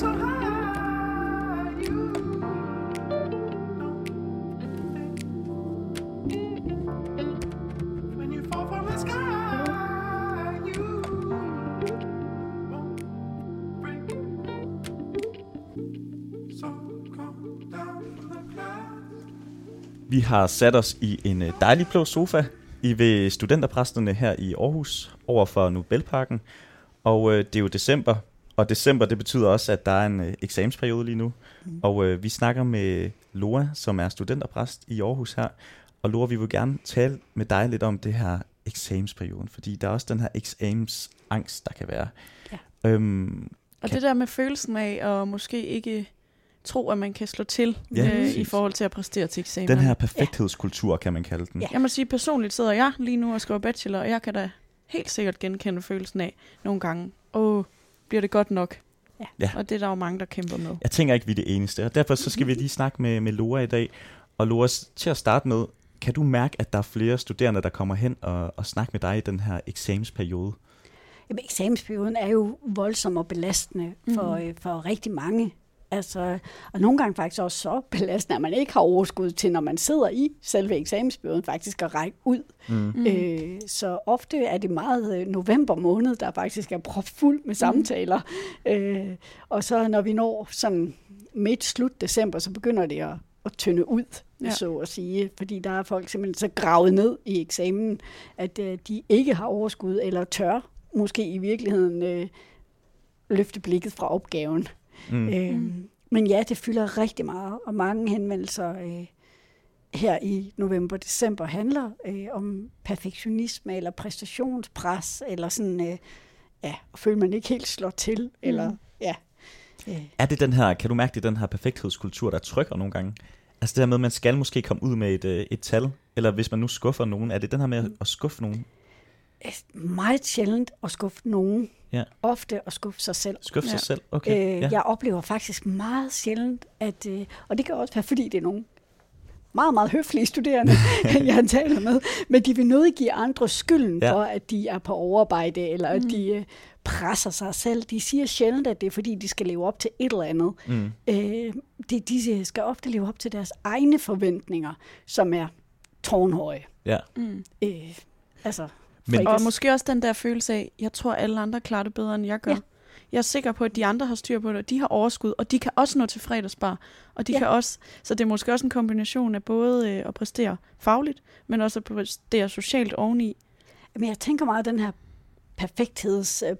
Vi har sat os i en øh, dejlig blå sofa. I ved studenterpræsterne her i Aarhus, over for Nobelparken. Og øh, det er jo december, og december det betyder også, at der er en øh, eksamensperiode lige nu. Mm. Og øh, vi snakker med Loa, som er studenterpræst i Aarhus her. Og Loa, vi vil gerne tale med dig lidt om det her eksamensperioden, fordi der er også den her eksamensangst, der kan være. Ja. Øhm, Og Kan- det der med følelsen af at måske ikke tro, at man kan slå til Ja, ja, øh, i forhold til at præstere til eksamen. den her perfekthedskultur, kan man kalde den. Ja. Jeg må sige, personligt sidder jeg lige nu og skriver bachelor, og jeg kan da helt sikkert genkende følelsen af nogle gange, åh, bliver det godt nok? Ja. Ja. Og det er der jo mange, der kæmper med. Jeg tænker ikke, vi er det eneste, og derfor så skal vi lige snakke med, med Loa i dag. Og s- til at starte med, kan du mærke, at der er flere studerende, der kommer hen og, og snakker med dig i den her eksamensperiode? Jamen, eksamensperioden er jo voldsom og belastende for, Mhm. øh, for rigtig mange. Altså, og nogle gange faktisk også så belastende, at man ikke har overskud til, når man sidder i selve eksamensperioden, faktisk at række ud. Mm. Mm. Øh, så ofte er det meget øh, november måned, der faktisk er propfuld med samtaler. Mm. Øh, og så når vi når sådan midt slut december, så begynder det at, at tynde ud, ja. så at sige. Fordi der er folk simpelthen så gravet ned i eksamen, at øh, de ikke har overskud eller tør måske i virkeligheden øh, løfte blikket fra opgaven. Mm. Mm. Øhm, men ja, det fylder rigtig meget, og mange henvendelser øh, her i november-december handler øh, om perfektionisme eller præstationspres, eller sådan, øh, ja, at føle, man ikke helt slår til, mm. eller ja. Øh, Er det den her, kan du mærke, det den her perfekthedskultur, der trykker nogle gange? Altså det her med, at man skal måske komme ud med et, øh, et tal, eller hvis man nu skuffer nogen, er det den her med at skuffe nogen? Meget sjældent at skuffe nogen. Ja. Ofte at skuffe sig selv. Skuffe Ja. sig selv? Okay, Øh, ja. Jeg oplever faktisk meget sjældent, at, øh, og det kan også være, fordi det er nogle meget, meget høflige studerende, jeg taler med, men de vil nødt give andre skylden Ja. for, at de er på overarbejde, eller at de øh, presser sig selv. De siger sjældent, at det er, fordi de skal leve op til et eller andet. Mm. Øh, de, de skal ofte leve op til deres egne forventninger, som er tårnhøje. ja. Mm. Øh, altså, Men- Og måske også den der følelse af, jeg tror, alle andre klarer det bedre, end jeg gør. Ja. Jeg er sikker på, at de andre har styr på det, og de har overskud, og de kan også nå til fredagsbar. Og de Ja. kan også, så det er måske også en kombination af både øh, at præstere fagligt, men også at præstere socialt oveni. Men jeg tænker meget, at den her perfektheds øh,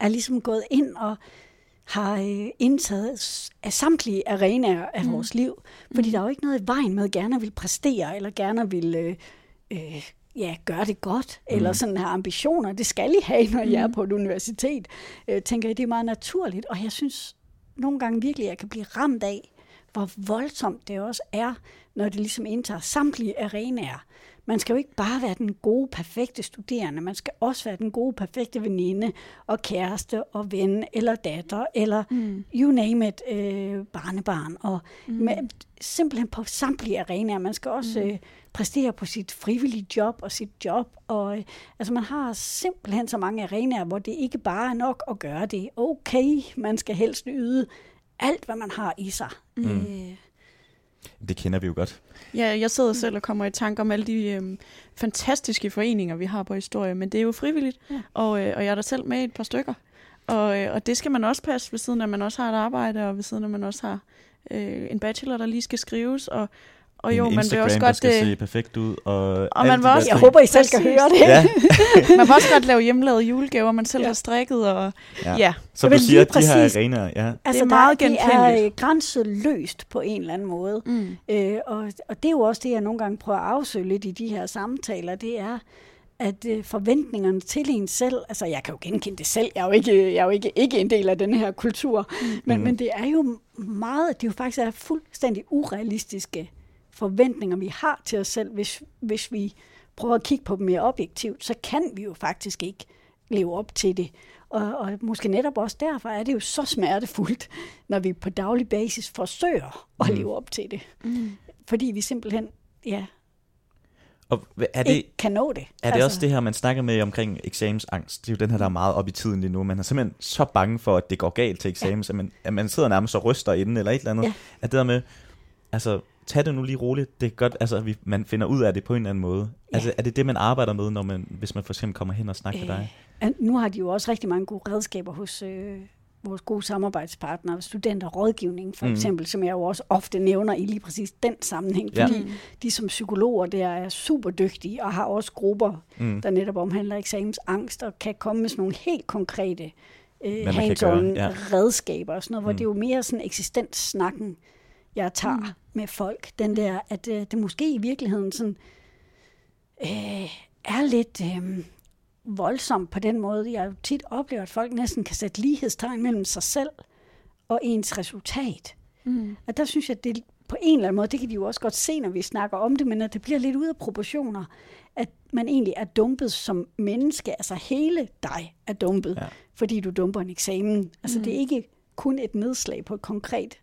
er ligesom gået ind og har øh, indtaget af samtlige arenaer af mm. vores liv. Fordi mm. der er jo ikke noget i vejen med at gerne vil præstere, eller gerne vil øh, øh, ja, gøre det godt, mm. eller sådan have ambitioner. Det skal I have, når I er på et universitet. Øh, tænker jeg, det er meget naturligt. Og jeg synes nogle gange virkelig, at jeg kan blive ramt af, hvor voldsomt det også er, når det ligesom indtager samtlige arenaer. Man skal jo ikke bare være den gode, perfekte studerende. Man skal også være den gode, perfekte veninde og kæreste og ven eller datter eller mm. you name it, øh, barnebarn. Og mm. med, simpelthen på samtlige arenaer. Man skal også mm. øh, præstere på sit frivillige job og sit job. Og, øh, altså man har simpelthen så mange arenaer, hvor det ikke bare er nok at gøre det. Okay, man skal helst yde alt, hvad man har i sig. Mm. Øh, Det kender vi jo godt. Ja, jeg sidder selv og kommer i tanke om alle de øhm, fantastiske foreninger, vi har på historie, men det er jo frivilligt, Ja. og, øh, og jeg er der selv med i et par stykker. Og, øh, og det skal man også passe ved siden af, at man også har et arbejde, og ved siden af, at man også har øh, en bachelor, der lige skal skrives. Og, og jo, man vil også godt... skal øh, se perfekt ud. Og, Og man vil også- jeg håber, I selv skal Præcis. høre det. Ja, man vil også godt lave hjemmelavede julegaver, man selv Ja. har strikket. Og, ja. ja. Så du siger, at de her arenaer, ja. Altså, Det er meget der, det er genkendeligt. øh, grænseløst på en eller anden måde. Mm. Øh, og, og det er jo også det, jeg nogle gange prøver at afsøge lidt i de her samtaler, det er, at øh, forventningerne til en selv, altså jeg kan jo genkende det selv, jeg er jo ikke, jeg er jo ikke, ikke en del af den her kultur, men, Mhm. men det er jo meget, det er jo faktisk er fuldstændig urealistiske forventninger, vi har til os selv, hvis, hvis vi prøver at kigge på dem mere objektivt, så kan vi jo faktisk ikke leve op til det. Og, og måske netop også derfor er det jo så smertefuldt, når vi på daglig basis forsøger at Mhm. leve op til det. Mm. Fordi vi simpelthen, ja, Og er det, ikke kan nå det. er det altså, også det her, man snakker med omkring eksamensangst? Det er jo den her, der er meget op i tiden lige nu. Man er simpelthen så bange for, at det går galt til eksamen, ja. at, man, at man sidder nærmest og ryster inden eller et eller andet. Ja. At det der med, altså, tag det nu lige roligt. Det er godt, altså, at vi, man finder ud af det på en eller anden måde. Ja. Altså, er det det, man arbejder med, når man, hvis man for eksempel kommer hen og snakker med dig? Øh, nu har de jo også rigtig mange gode redskaber hos øh, vores gode samarbejdspartnere, studenterrådgivning for Mhm. eksempel, som jeg jo også ofte nævner i lige præcis den sammenhæng, Ja. fordi de som psykologer der er super dygtige og har også grupper, Mm. der netop omhandler eksamensangst og kan komme med sådan nogle helt konkrete øh, hands-on gøre, ja. redskaber og sådan noget, hvor Mm. det er jo mere sådan eksistenssnakken, jeg tager Mm. med folk. Den der, at øh, det måske i virkeligheden sådan, øh, er lidt øh, voldsomt på den måde. Jeg jo tit oplever, at folk næsten kan sætte lighedstegn mellem sig selv og ens resultat. Mm. Og der synes jeg, at det på en eller anden måde, det kan de jo også godt se, når vi snakker om det, men at det bliver lidt ude af proportioner, at man egentlig er dumpet som menneske, altså hele dig er dumpet, Ja. ja. fordi du dumper en eksamen. Altså Mm. det er ikke kun et nedslag på et konkret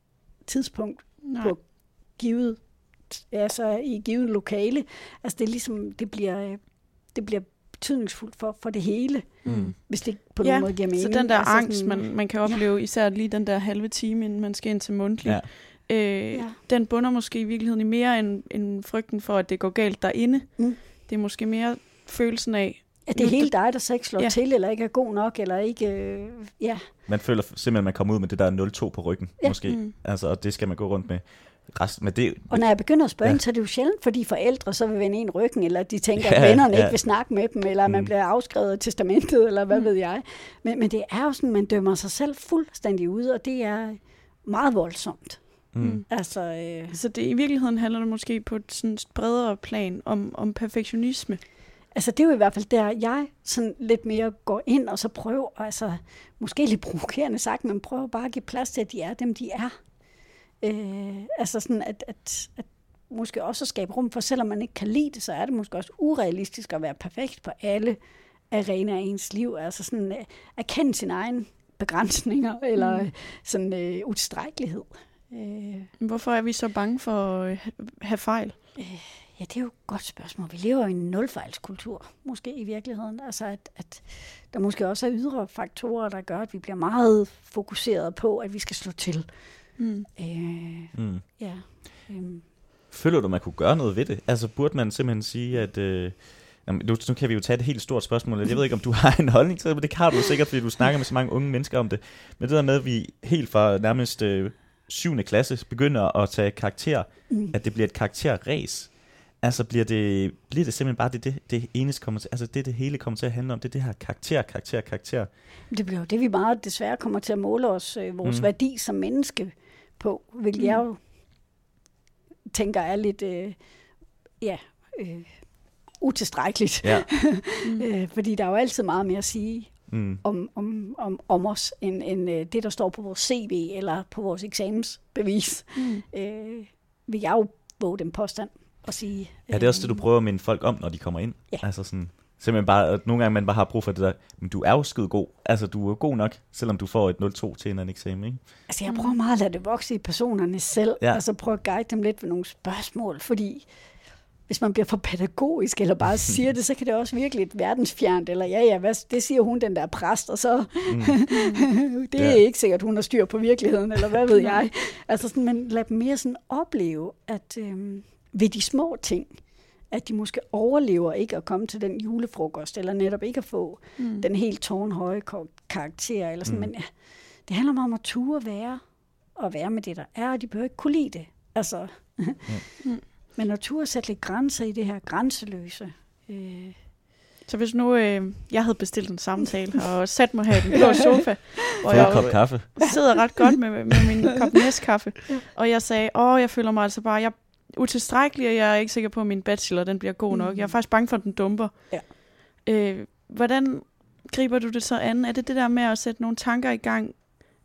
tidspunkt, Nej. på givet, altså i givet lokale. Altså det er ligesom, det bliver, øh, det bliver betydningsfuldt for, for det hele, Mm. hvis det på ja, nogen måde giver mening. så den der altså angst, sådan- man, man kan opleve, ja. især lige den der halve time, inden man skal ind til mundtlig, Ja. øh, Ja. den bunder måske i virkeligheden i mere end, end frygten for, at det går galt derinde. Mm. Det er måske mere følelsen af, At det er hele dig, der så ikke slår Ja. til, eller ikke er god nok, eller ikke... Øh, ja. Man føler simpelthen, at man kommer ud med det der 0-2 på ryggen, Ja. måske. Mm. Altså, og det skal man gå rundt med. Resten, men det, Og når jeg begynder at spørge Ja. så er det jo sjældent, fordi forældre så vil vende en ryggen, eller de tænker, Ja, at vennerne ja. ikke vil snakke med dem, eller at man Mm. bliver afskrevet af testamentet, eller hvad Mm. mm. ved jeg. Men, men det er jo sådan, man dømmer sig selv fuldstændig ud, og det er meget voldsomt. mm. Mm. Altså, øh, Så det, i virkeligheden handler det måske på et sådan bredere plan om, om perfektionisme. Altså det er jo i hvert fald der, jeg sådan lidt mere går ind, og så prøver, altså måske lidt provokerende sagt, men prøver bare at give plads til, at de er dem, de er. Øh, altså sådan, at, at, at måske også at skabe rum for, selvom man ikke kan lide det, så er det måske også urealistisk at være perfekt på alle arenaer af ens liv. Altså sådan, øh, erkende sine egne begrænsninger, eller Mm. mm. sådan øh, utilstrækkelighed. Øh, Hvorfor er vi så bange for at ha- have fejl? Ja, det er jo et godt spørgsmål. Vi lever i en nulfejlskultur, måske i virkeligheden. Altså, at, at der måske også er ydre faktorer, der gør, at vi bliver meget fokuseret på, at vi skal slå til. Mm. Øh, Mm. ja. Øhm. Føler du, man kunne gøre noget ved det? Altså, burde man simpelthen sige, at... Øh, jamen, nu, nu kan vi jo tage et helt stort spørgsmål. Jeg ved ikke, om du har en holdning til det, men det har du sikkert, fordi du snakker med så mange unge mennesker om det. Men det der med, at vi helt fra nærmest øh, 7. klasse begynder at tage karakter, Mm. at det bliver et karakterræs. Altså bliver det, bliver det simpelthen bare det, det, det eneste kommer til, altså det, det hele kommer til at handle om, det er det her karakter, karakter, karakter. Det bliver jo det, vi meget desværre kommer til at måle os, øh, vores Mm. værdi som menneske på, hvilket Mm. jeg jo tænker er lidt, øh, ja, øh, utilstrækkeligt. Ja. Mm. Øh, fordi der er jo altid meget mere at sige Mm. om, om, om, om os, end, end øh, det, der står på vores CV eller på vores eksamensbevis. Mm. Øh, vil jeg jo våge den påstand og sige. Ja, det er også det, du prøver at minde folk om, når de kommer ind. Ja. Altså sådan, simpelthen bare, at nogle gange man bare har brug for det der, men du er jo skide god. Altså, du er god nok, selvom du får et 0-2 til en anden eksamen, ikke? Altså, jeg prøver meget at lade det vokse i personerne selv, Ja. ja. og så prøve at guide dem lidt ved nogle spørgsmål, fordi hvis man bliver for pædagogisk, eller bare siger det, så kan det også virke lidt verdensfjernt, eller ja, ja, hvad, det siger hun, den der præst, og så Mm. det er Ja. ikke sikkert, hun har styr på virkeligheden, eller hvad ved jeg. Altså sådan, men lad dem mere sådan opleve, at øhm, ved de små ting, at de måske overlever ikke at komme til den julefrokost, eller netop ikke at få Mm. den helt tårnhøje kar- karakter, eller sådan, Mm. mm. men ja, det handler meget om at ture være, og være med det, der er, og de behøver ikke kunne lide det. Altså, Mm. men at ture sætte lidt grænser i det her grænseløse. Øh, Så hvis nu øh, jeg havde bestilt en samtale og sat mig her i den blå sofa, hvor en kop jeg kaffe. sidder ret godt med, med min kop næskaffe, og jeg sagde, åh, jeg føler mig altså bare, jeg utilstrækkelig, og jeg er ikke sikker på, at min bachelor den bliver god nok. Mm. Jeg er faktisk bange for, at den dumper. Ja. Øh, hvordan griber du det så an? Er det det der med at sætte nogle tanker i gang,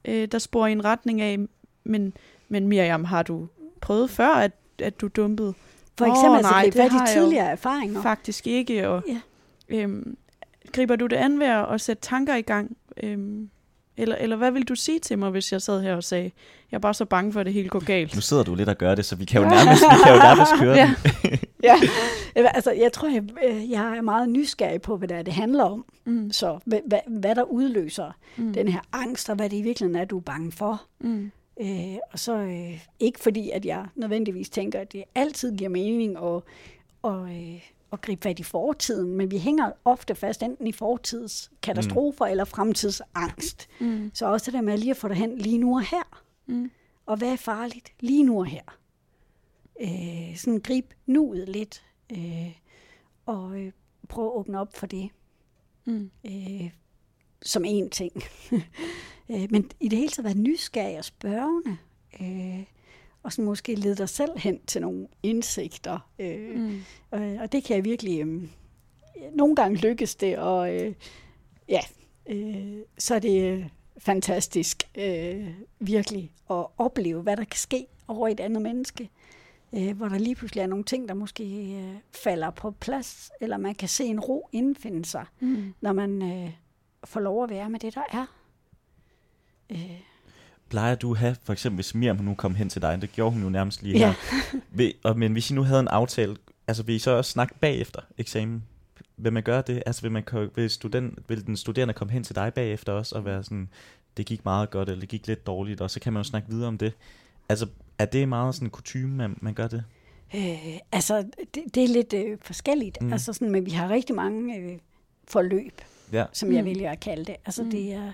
øh, der sporer i en retning af, men, men Miriam, har du prøvet før, at, at du dumpede? for eksempel oh, nej, det det har de jeg jo tidligere erfaringer. Faktisk ikke. Og, Ja. øhm, griber du det an ved at sætte tanker i gang? Øhm, Eller, eller hvad vil du sige til mig, hvis jeg sad her og sagde, jeg er bare så bange for, at det hele går galt? Nu sidder du lidt og gør det, så vi kan jo nærmest, vi kan jo nærmest køre Ja. den. Ja, altså jeg tror, jeg, øh, jeg er meget nysgerrig på, hvad det, er, det handler om. Mm. Så hvad, hvad, hvad der udløser Mm. den her angst, og hvad det i virkeligheden er, du er bange for. Mm. Øh, og så øh, ikke fordi, at jeg nødvendigvis tænker, at det altid giver mening at, og, øh, at gribe fat i fortiden, men vi hænger ofte fast enten i fortids katastrofer mm. eller fremtidsangst. Mm. Så også det der med lige at få det hen lige nu og her. Mm. Og hvad er farligt lige nu og her? Øh, sådan grib nuet lidt, øh, og øh, prøv at åbne op for det Mm. øh, som en ting. øh, men i det hele taget være nysgerrig og spørgende, øh, og sådan måske lede dig selv hen til nogle indsigter. Øh, Mm. øh, og det kan jeg virkelig... Øh, nogle gange lykkes det, og øh, ja, øh, så er det øh, fantastisk øh, virkelig at opleve, hvad der kan ske over et andet menneske. Øh, hvor der lige pludselig er nogle ting, der måske øh, falder på plads, eller man kan se en ro indfinde sig Mm. når man øh, får lov at være med det, der er. Øh, Plejer du at have, for eksempel hvis Miriam nu kom hen til dig, det gjorde hun jo nærmest lige Ja. her. Og, men hvis I nu havde en aftale, altså vil I så også snakke bagefter eksamen? Vil man gøre det? Altså vil, man, vil, student, vil den studerende komme hen til dig bagefter også og være sådan, det gik meget godt, eller det gik lidt dårligt, og så kan man jo snakke videre om det. Altså er det meget sådan en kutume, man, man gør det? øh, altså, det, det er lidt øh, forskelligt, Mm. altså sådan, men vi har rigtig mange øh, forløb, Ja. som jeg Mm. vælger at kalde det. Altså, Mm. mm. det er,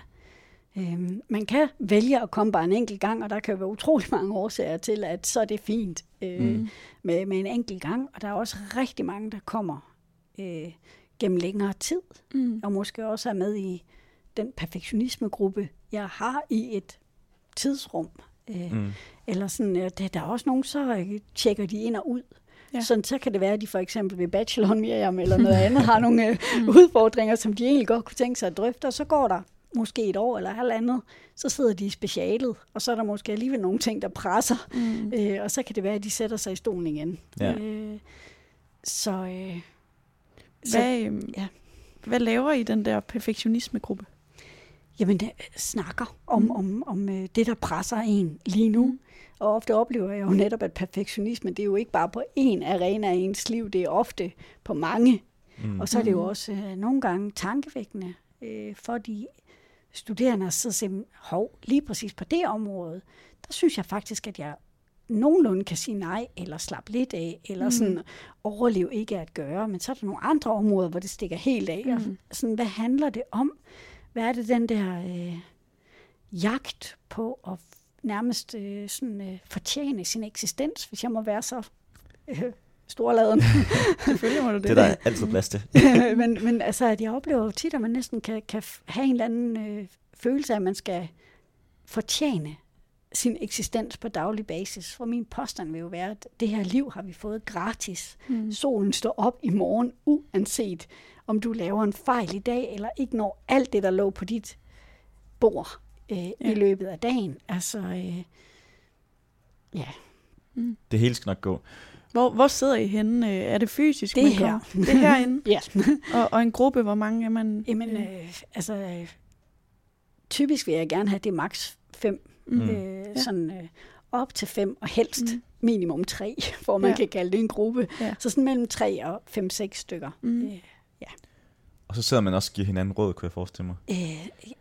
øh, man kan vælge at komme bare en enkelt gang, og der kan være utrolig mange årsager til, at så er det fint øh, Mm. med, med en enkelt gang. Og der er også rigtig mange, der kommer øh, gennem længere tid. Mm. og måske også er med i den perfektionismegruppe, jeg har i et tidsrum. Øh, mm. Eller sådan, øh, der, der er også nogen, så øh, tjekker de ind og ud. Ja. Sådan, så kan det være, at de for eksempel ved bacheloren Miriam eller noget andet har nogle øh, Mm. udfordringer, som de egentlig godt kunne tænke sig at drøfte, og så går der måske et år eller halvandet, så sidder de i specialet, og så er der måske alligevel nogle ting, der presser, Mm. øh, og så kan det være, at de sætter sig i stolen igen. Ja. Øh, så, øh, så Hvad, øhm, ja. hvad laver I den der perfektionismegruppe? Jamen, det snakker om, Mm. om, om øh, det, der presser en lige nu. Mm. Og ofte oplever jeg jo netop, at perfektionisme, det er jo ikke bare på én arena af ens liv, det er ofte på mange. Mm. Og så er det jo Mm. også øh, nogle gange tankevækkende øh, for de studerende at sidde og sige, hov, lige præcis på det område, der synes jeg faktisk, at jeg nogenlunde kan sige nej, eller slappe lidt af, eller Mm. sådan overleve ikke at gøre. Men så er der nogle andre områder, hvor det stikker helt af. Mm. Og sådan, hvad handler det om? Hvad er det den der øh, jagt på at nærmest øh, sådan, øh, fortjene sin eksistens, hvis jeg må være så øh, storladen. Selvfølgelig må du det. Det er der altid plads til. men, men altså, at jeg oplever jo tit, at man næsten kan, kan have en eller anden øh, følelse af, at man skal fortjene sin eksistens på daglig basis. For min påstand vil jo være, at det her liv har vi fået gratis. Mm. Solen står op i morgen, uanset om du laver en fejl i dag, eller ikke når alt det, der lå på dit bord øh, ja. I løbet af dagen. Altså, øh, ja, Det hele skal nok gå. Hvor, hvor sidder I henne? Øh, Er det fysisk? Det man her. kommer? Det er herinde. ja. Og, og en gruppe, hvor mange er man? Jamen, øh, altså, øh, typisk vil jeg gerne have det maks fem Mm. Øh, sådan øh, op til fem, og helst Mm. minimum tre, hvor man Ja. ja. kan kalde det en gruppe. Ja. Så sådan mellem tre og fem-seks stykker. Mm. Øh, Og så sidder man også og giver hinanden råd, kunne jeg forestille mig.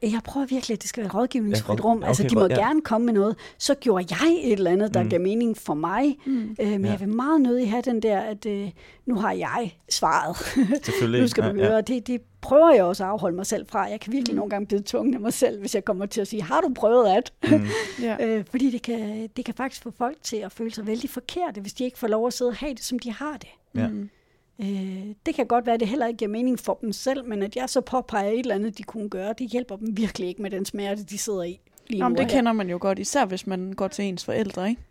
øh, jeg prøver virkelig, at det skal være et rådgivningsfrit Ja, rum. okay, Altså, de må ja. gerne komme med noget. Så gjorde jeg et eller andet, der Mm. gav mening for mig. Mm. Øh, men Ja. ja. jeg vil meget nødig have den der, at øh, nu har jeg svaret. Selvfølgelig. nu skal du ja, høre. Det, det prøver jeg også at afholde mig selv fra. Jeg kan virkelig Mm. nogle gange blive tvunget af mig selv, hvis jeg kommer til at sige, har du prøvet at? Ja. Mm. Ja. Øh, fordi det kan, det kan faktisk få folk til at føle sig vældig forkerte, hvis de ikke får lov at sidde og have det, som de har det. Ja. Mm. Øh, det kan godt være, at det heller ikke giver mening for dem selv, men at jeg så påpeger et eller andet, de kunne gøre, det hjælper dem virkelig ikke med den smerte, de sidder i lige Jamen, det her. kender man jo godt, især hvis man går til ens forældre, ikke?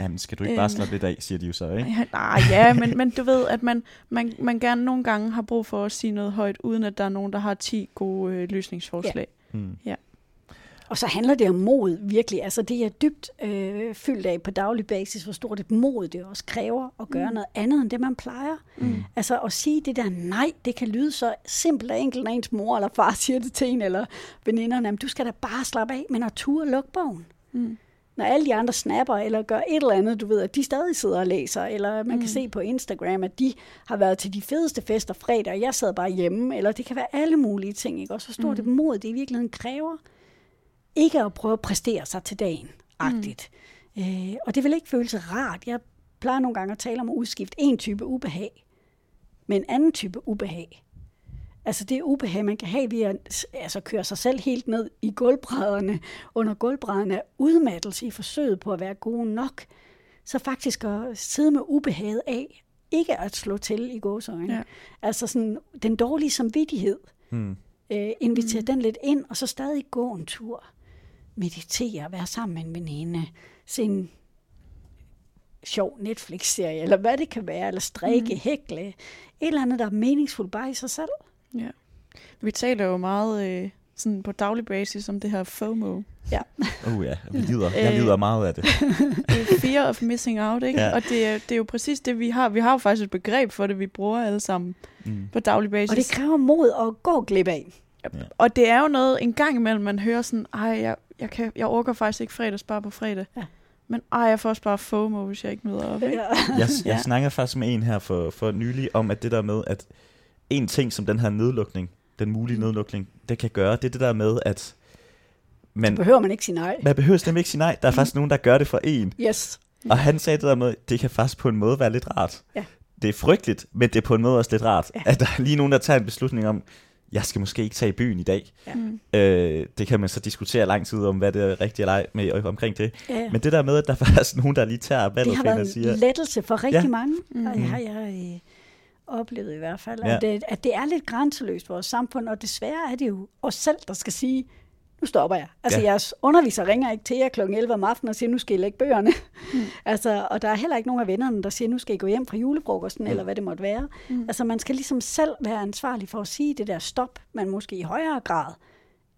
Jamen, skal du ikke bare Øhm. slappe lidt af, siger de jo så, ikke? Ja, nej, ja, men, men du ved, at man, man, man gerne nogle gange har brug for at sige noget højt, uden at der er nogen, der har 10 gode øh, løsningsforslag. Mm. Ja. Og så handler det om mod, virkelig. Altså det er dybt øh, fyldt af på daglig basis, hvor stort et mod det også kræver at gøre mm. noget andet end det, man plejer. Mm. Altså at sige det der nej, det kan lyde så simpelt og enkelt, når ens mor eller far siger det til en, eller veninderne, du skal da bare slappe af, men at ture lukke bogen. Mm. Når alle de andre snapper eller gør et eller andet, du ved, at de stadig sidder og læser, eller man mm. kan se på Instagram, at de har været til de fedeste fester fredag, og jeg sad bare hjemme, eller det kan være alle mulige ting, ikke? Også så stort mm. et mod, det i virkeligheden kræver, ikke at prøve at præstere sig til dagen, agtigt. Mm. Øh, og det vil ikke føles rart. Jeg plejer nogle gange at tale om at udskifte en type ubehag med en anden type ubehag. Altså det ubehag, man kan have ved at altså, køre sig selv helt ned i gulvbrædderne, under gulvbrædderne er udmattelse i forsøget på at være god nok. Så faktisk at sidde med ubehaget af, ikke at slå til i gåsøjne. Ja. Altså sådan den dårlige samvittighed. Mm. Øh, invitere mm. den lidt ind, og så stadig gå en tur. Meditere, være sammen med en veninde, se en sjov Netflix-serie, eller hvad det kan være, eller strikke, mm. hækle. Et eller andet, der er meningsfuldt bare i sig selv. Ja. Vi taler jo meget øh, sådan på daglig basis om det her FOMO. Ja. Oh ja, vi lider. jeg lider meget af det. Det er Fear of missing out, ikke? Ja. Og det er, det er jo præcis det, vi har. Vi har jo faktisk et begreb for det, vi bruger alle sammen Mm. på daglig basis. Og det kræver mod at gå glip af. Og det er jo noget, en gang imellem, man hører sådan, ej, jeg, jeg, kan, jeg orker faktisk ikke fredags bare på fredag. Ja. Men ej, jeg får også bare FOMO, hvis jeg ikke møder op. Ikke? Ja. Jeg, jeg Ja. snakkede faktisk med en her for, for nylig om, at det der med, at en ting, som den her nedlukning, den mulige nedlukning, det kan gøre, det er det der med, at man, Behøver man ikke sige nej. man behøver nemlig ikke sige nej. Der er faktisk nogen, der gør det for en. Yes. Og han sagde det der med, det kan faktisk på en måde være lidt rart. Ja. Det er frygteligt, men det er på en måde også lidt rart, Ja. at der er lige nogen, der tager en beslutning om, jeg skal måske ikke tage i byen i dag. Ja. Mm. Øh, det kan man så diskutere lang tid om, hvad det er rigtigt eller ej med, omkring det. Ja, ja. Men det der med, at der er faktisk nogen, der lige tager det valget har for en været og siger, en lettelse for rigtig Ja. mange. Mm. Og det har jeg øh, oplevet i hvert fald. Ja. At, det, at det er lidt grænseløst vores samfund, og desværre er det jo os selv, der skal sige, nu stopper jeg. Altså Ja. jeres underviser ringer ikke til jer kl. 11 om aftenen og siger, nu skal I lægge bøgerne. Mm. altså, og der er heller ikke nogen af vennerne, der siger, nu skal I gå hjem fra julefrokosten, mm. eller hvad det måtte være. Mm. Altså man skal ligesom selv være ansvarlig for at sige det der stop, man måske i højere grad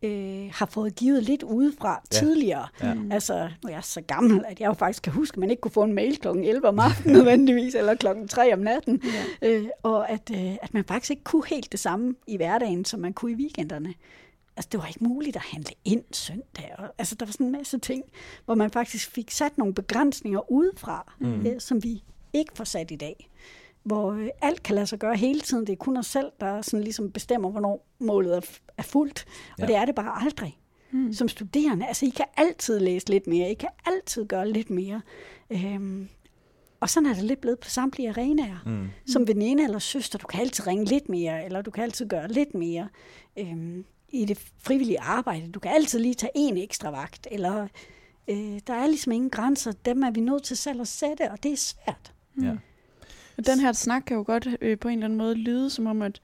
øh, har fået givet lidt udefra Ja. ja. tidligere. Ja. Mm. Altså, nu er jeg så gammel, at jeg jo faktisk kan huske, at man ikke kunne få en mail kl. 11 om aftenen nødvendigvis, eller kl. 3 om natten. Ja. Øh, og at, øh, at man faktisk ikke kunne helt det samme i hverdagen, som man kunne i weekenderne. Altså, det var ikke muligt at handle ind søndag. Og, altså, der var sådan en masse ting, hvor man faktisk fik sat nogle begrænsninger udefra, mm. øh, som vi ikke får sat i dag. Hvor øh, alt kan lade sig gøre hele tiden. Det er kun os selv, der sådan ligesom bestemmer, hvornår målet er, er fuldt. Og Ja. det er det bare aldrig. Mm. Som studerende, altså I kan altid læse lidt mere. I kan altid gøre lidt mere. Øhm, og sådan er det lidt blevet på samtlige arenaer. Mm. Som veninde eller søster, du kan altid ringe lidt mere, eller du kan altid gøre lidt mere. Øhm, I det frivillige arbejde, du kan altid lige tage en ekstra vagt, eller øh, der er ligesom ingen grænser. Dem er vi nødt til selv at sætte, og det er svært. Ja. Og den her snak kan jo godt øh, på en eller anden måde lyde som om, at,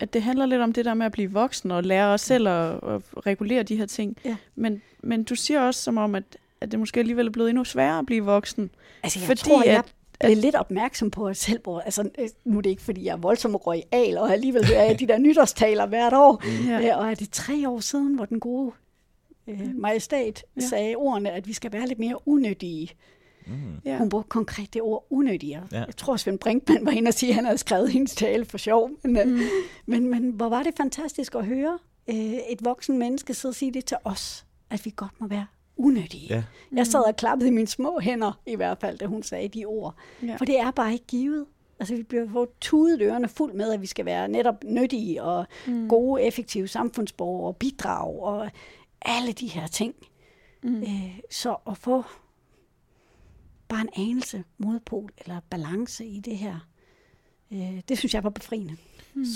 at det handler lidt om det der med at blive voksen og lære os selv at, at regulere de her ting. Ja. Men, men du siger også som om, at, at det måske alligevel er blevet endnu sværere at blive voksen. Altså, jeg Fordi tror, jeg er lidt opmærksom på at selv altså øh, nu er det ikke, fordi jeg er voldsom royal, og alligevel hører jeg de der nytårstaler hvert år, Ja. ja. og er det tre år siden, hvor den gode øh, majestat Ja. sagde ordene, at vi skal være lidt mere unødige. Mm. Ja. Hun brugte konkret det ord unødige. Ja. Ja. Jeg tror, Svend Brinkmann var inde og sige, at han havde skrevet hendes tale for sjov. Men, mm. men, men hvor var det fantastisk at høre øh, et voksen menneske sidde og sige det til os, at vi godt må være unødige. Ja. Jeg sad og klappede i mine små hænder, i hvert fald, da hun sagde de ord. Ja. For det er bare ikke givet. Altså, vi bliver fået tudet ørerne fuld med, at vi skal være netop nyttige og mm. gode, effektive samfundsborgere og bidrag og alle de her ting. Mm. Øh, så at få bare en anelse modpol eller balance i det her, øh, det synes jeg var befriende.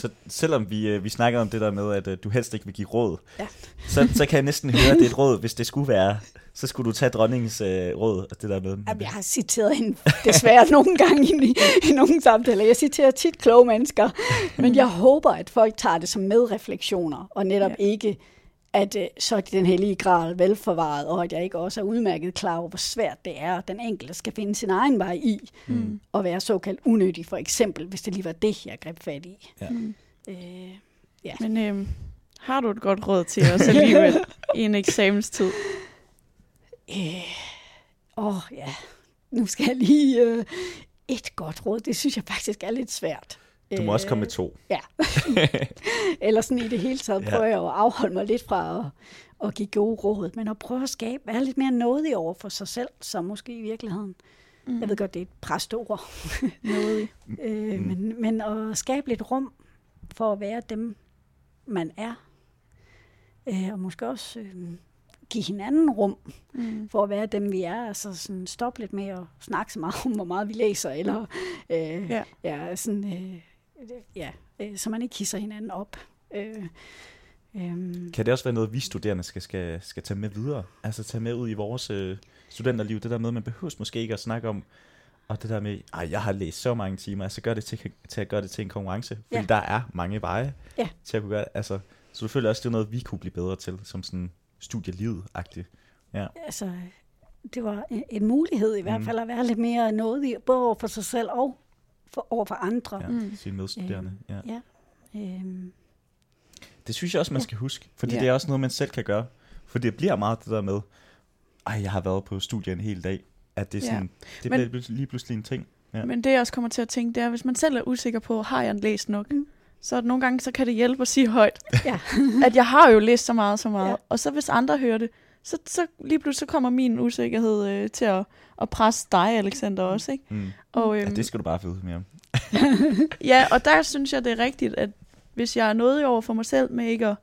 Så selvom vi, øh, vi snakker om det der med, at øh, du helst ikke vil give råd, Ja. så, så kan jeg næsten høre, at det er et råd, hvis det skulle være, så skulle du tage dronningens øh, råd, og det der med. Jamen, jeg har citeret hende desværre nogle gange i, i nogle samtaler. Jeg citerer tit kloge mennesker, men jeg håber, at folk tager det som medrefleksioner, og netop Ja. ja. ikke, at øh, så er den hellige gral velforvaret, og at jeg ikke også er udmærket klar over, hvor svært det er, at den enkelte skal finde sin egen vej i, mm. og være såkaldt unødig, for eksempel, hvis det lige var det, jeg greb fat i. Ja. Øh, Men øh, har du et godt råd til os alligevel? i en eksamenstid? Åh, oh, ja. Nu skal jeg lige... Øh, et godt råd, det synes jeg faktisk er lidt svært. Du må også komme med Øh, to. Ja. Eller sådan i det hele taget Ja. prøver jeg at afholde mig lidt fra at, at give gode råd, men at prøve at skabe, være lidt mere nådig over for sig selv, så måske i virkeligheden. Mm. Jeg ved godt, det er et præstord, Nådig. øh, Mm. men, men at skabe lidt rum for at være dem, man er. Øh, og måske også øh, give hinanden rum Mm. for at være dem, vi er. Altså sådan, stop lidt med at snakke så meget om, hvor meget vi læser, eller øh, Ja. ja, sådan, øh, ja, øh, så man ikke kisser hinanden op. Øh, øh, Kan det også være noget, vi studerende skal, skal, skal tage med videre? Altså tage med ud i vores øh, studenterliv. Det der med, man behøver måske ikke at snakke om, og det der med, ej, jeg har læst så mange timer, altså gør det til, til at gøre det til en konkurrence. Fordi Ja. der er mange veje Ja. til at kunne gøre altså, Så føler også, det er noget, vi kunne blive bedre til, som sådan studielivet-agtigt. Ja. altså, det var en- mulighed i hvert Mm. fald at være lidt mere nådig, både over for sig selv og for, over for andre. ja. Mm. Sine medstuderende. Ja. Ja. Øhm, Det synes jeg også, man skal huske, fordi Ja. det er også noget, man selv kan gøre. For det bliver meget det der med, ej, jeg har været på studie en hel dag. At det er Ja. sådan, det Men- bliver lige pludselig en ting. Ja. Men det jeg også kommer til at tænke, det er, hvis man selv er usikker på, har jeg læst nok? Mm. Så er nogle gange, så kan det hjælpe at sige højt, ja. at jeg har jo læst så meget, så meget. Ja. Og så hvis andre hører det, så, så lige pludselig så kommer min usikkerhed øh, til at, at presse dig, Alexander, også. Ikke? Mm. Og, Ja, øhm, det skal du bare vide mere om. Ja, og der synes jeg, det er rigtigt, at hvis jeg er noget over for mig selv med ikke at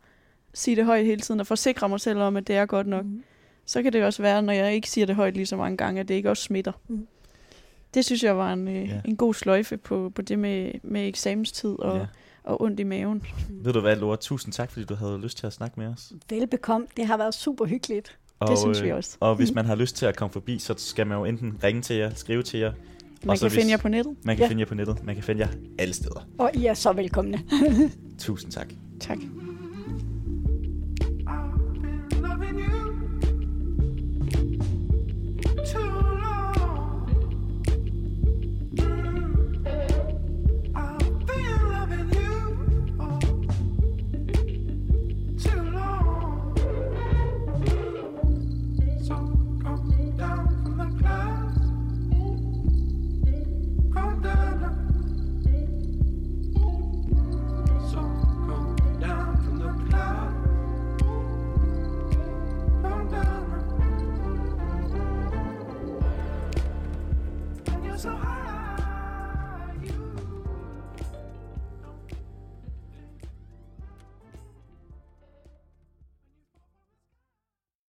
sige det højt hele tiden, og forsikre mig selv om, at det er godt nok, Mm. så kan det også være, når jeg ikke siger det højt lige så mange gange, at det ikke også smitter. Mm. Det synes jeg var en, øh, Ja. en god sløjfe på, på det med, med eksamenstid og, Ja. Og ondt i maven. Ved du hvad, Laura? Tusind tak, fordi du havde lyst til at snakke med os. Velbekomme. Det har været super hyggeligt. Og, Det synes vi øh, også. Og hvis man har lyst til at komme forbi, så skal man jo enten ringe til jer, skrive til jer. Man og så kan finde hvis- jer på nettet. Man kan Ja. finde jer på nettet. Man kan finde jer alle steder. Og I er så velkomne. Tusind tak. Tak.